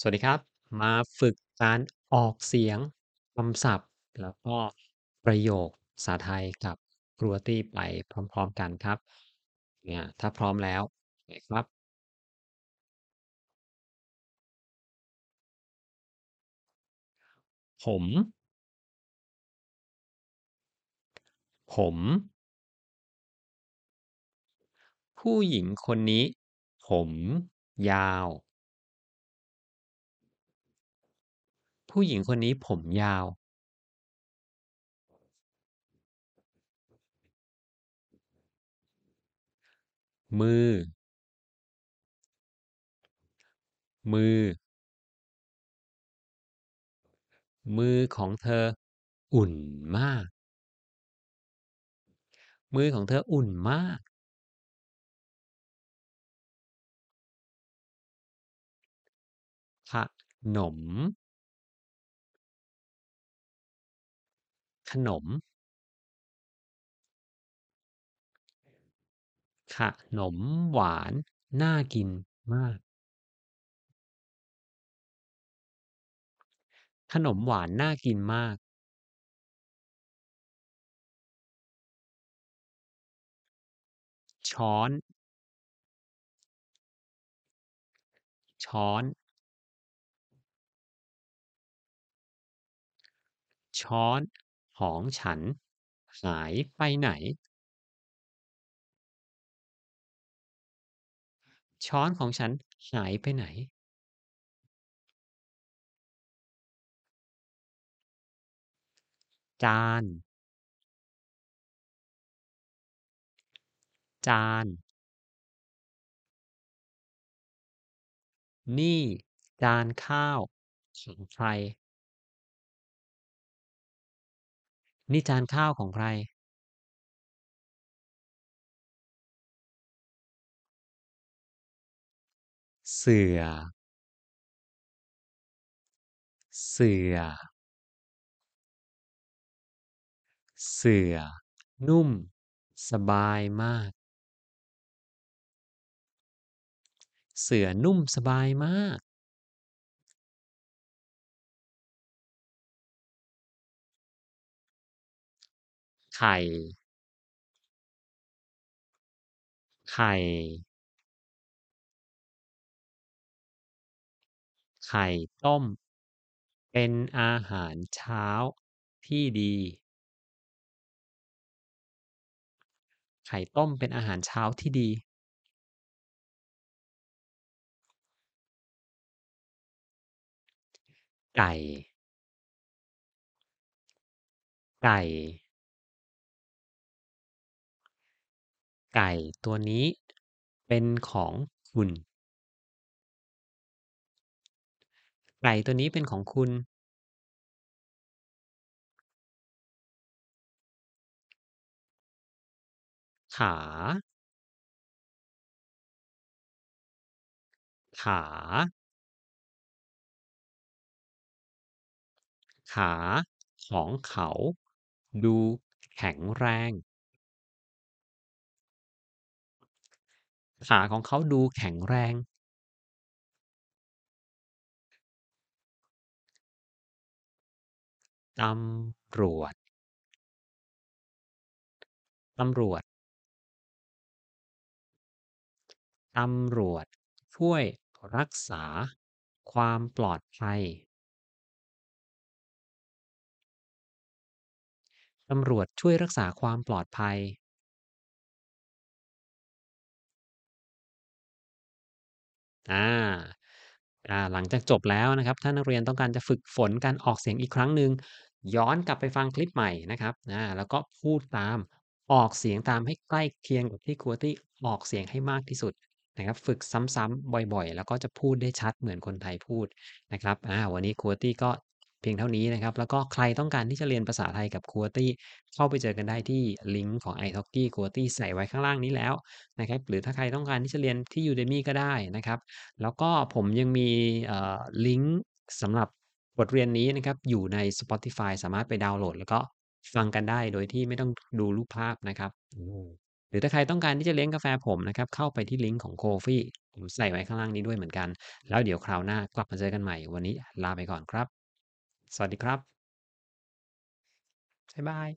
สวัสดีครับ มาฝึกการออกเสียงคำศัพท์ แล้วก็ประโยคภาษาไทยกับครูตี้ไปพร้อมๆกันครับ เนี่ยถ้าพร้อมแล้วไปครับ ผม ผม ผู้หญิงคนนี้ ผมยาว ผู้หญิงคนนี้ผมยาว มือ มือ มือของเธอ อุ่นมาก มือของเธออุ่นมาก ขนม ขนม ขนมหวานน่ากินมาก ขนมหวานน่ากินมาก ช้อน ช้อน ช้อน ของฉันหายไปไหน ช้อนของฉันหายไปไหน จาน จาน นี่ จานข้าวของใคร นี่จานข้าวของใครเสือ เสือ เสือ นุ่ม สบายมาก เสือนุ่มสบายมาก ไข่ ไข่ ไข่ต้ม เป็นอาหารเช้าที่ดี ไข่ต้มเป็นอาหารเช้าที่ดี ไก่ ไก่ ไก่ตัวนี้เป็นของคุณ ไก่ตัวนี้เป็นของคุณ ขา ขา ขาของเขาดูแข็งแรง ขาของเขาดูแข็งแรง ตำรวจ ตำรวจ ตำรวจช่วยรักษาความปลอดภัย ตำรวจช่วยรักษาความปลอดภัย อา อ่า หลังจากจบแล้วนะครับ ถ้านักเรียนต้องการจะฝึกฝนการออกเสียงอีกครั้งหนึ่ง ย้อนกลับไปฟังคลิปใหม่นะครับอาแล้วก็พูดตาม ออกเสียงตามให้ใกล้เคียงกับที่ครูตี้ออกเสียงให้มากที่สุดนะครับ ฝึกซ้ำ ๆ บ่อย ๆ แล้วก็จะพูดได้ชัดเหมือนคนไทยพูดนะครับ อ่า วันนี้ครูตี้ก็ เพียงเท่านี้นะครับ แล้วก็ใครต้องการที่จะเรียนภาษาไทยกับคัวตี้เข้าไปเจอกันได้ที่ลิงก์ของ i t a l k คัวตี้ใส่ไว้ข้างล่างนี้แล้วนะครับหรือถ้าใครต้องการที่จะเรียนที่ Udemy ก็ได้นะครับ แล้วก็ผมยังมีลิงก์สำหรับบทเรียนนี้นะครับอยู่ใน Spotify สามารถไปดาวน์โหลด แล้วก็ฟังกันได้โดยที่ไม่ต้องดูรูปภาพนะครับหรือถ้าใครต้องการที่จะเลี้ยงกาแฟผมนะครับเข้าไปที่ลิงก์ของโคฟี่ผมใส่ไว้ข้างล่างนี้ด้วยเหมือนกัน แล้วเดี๋ยวคราวหน้ากลับมาเจอกันใหม่วันนี้ลาไปก่อนครับ สวัสดีครับ บ๊ายบาย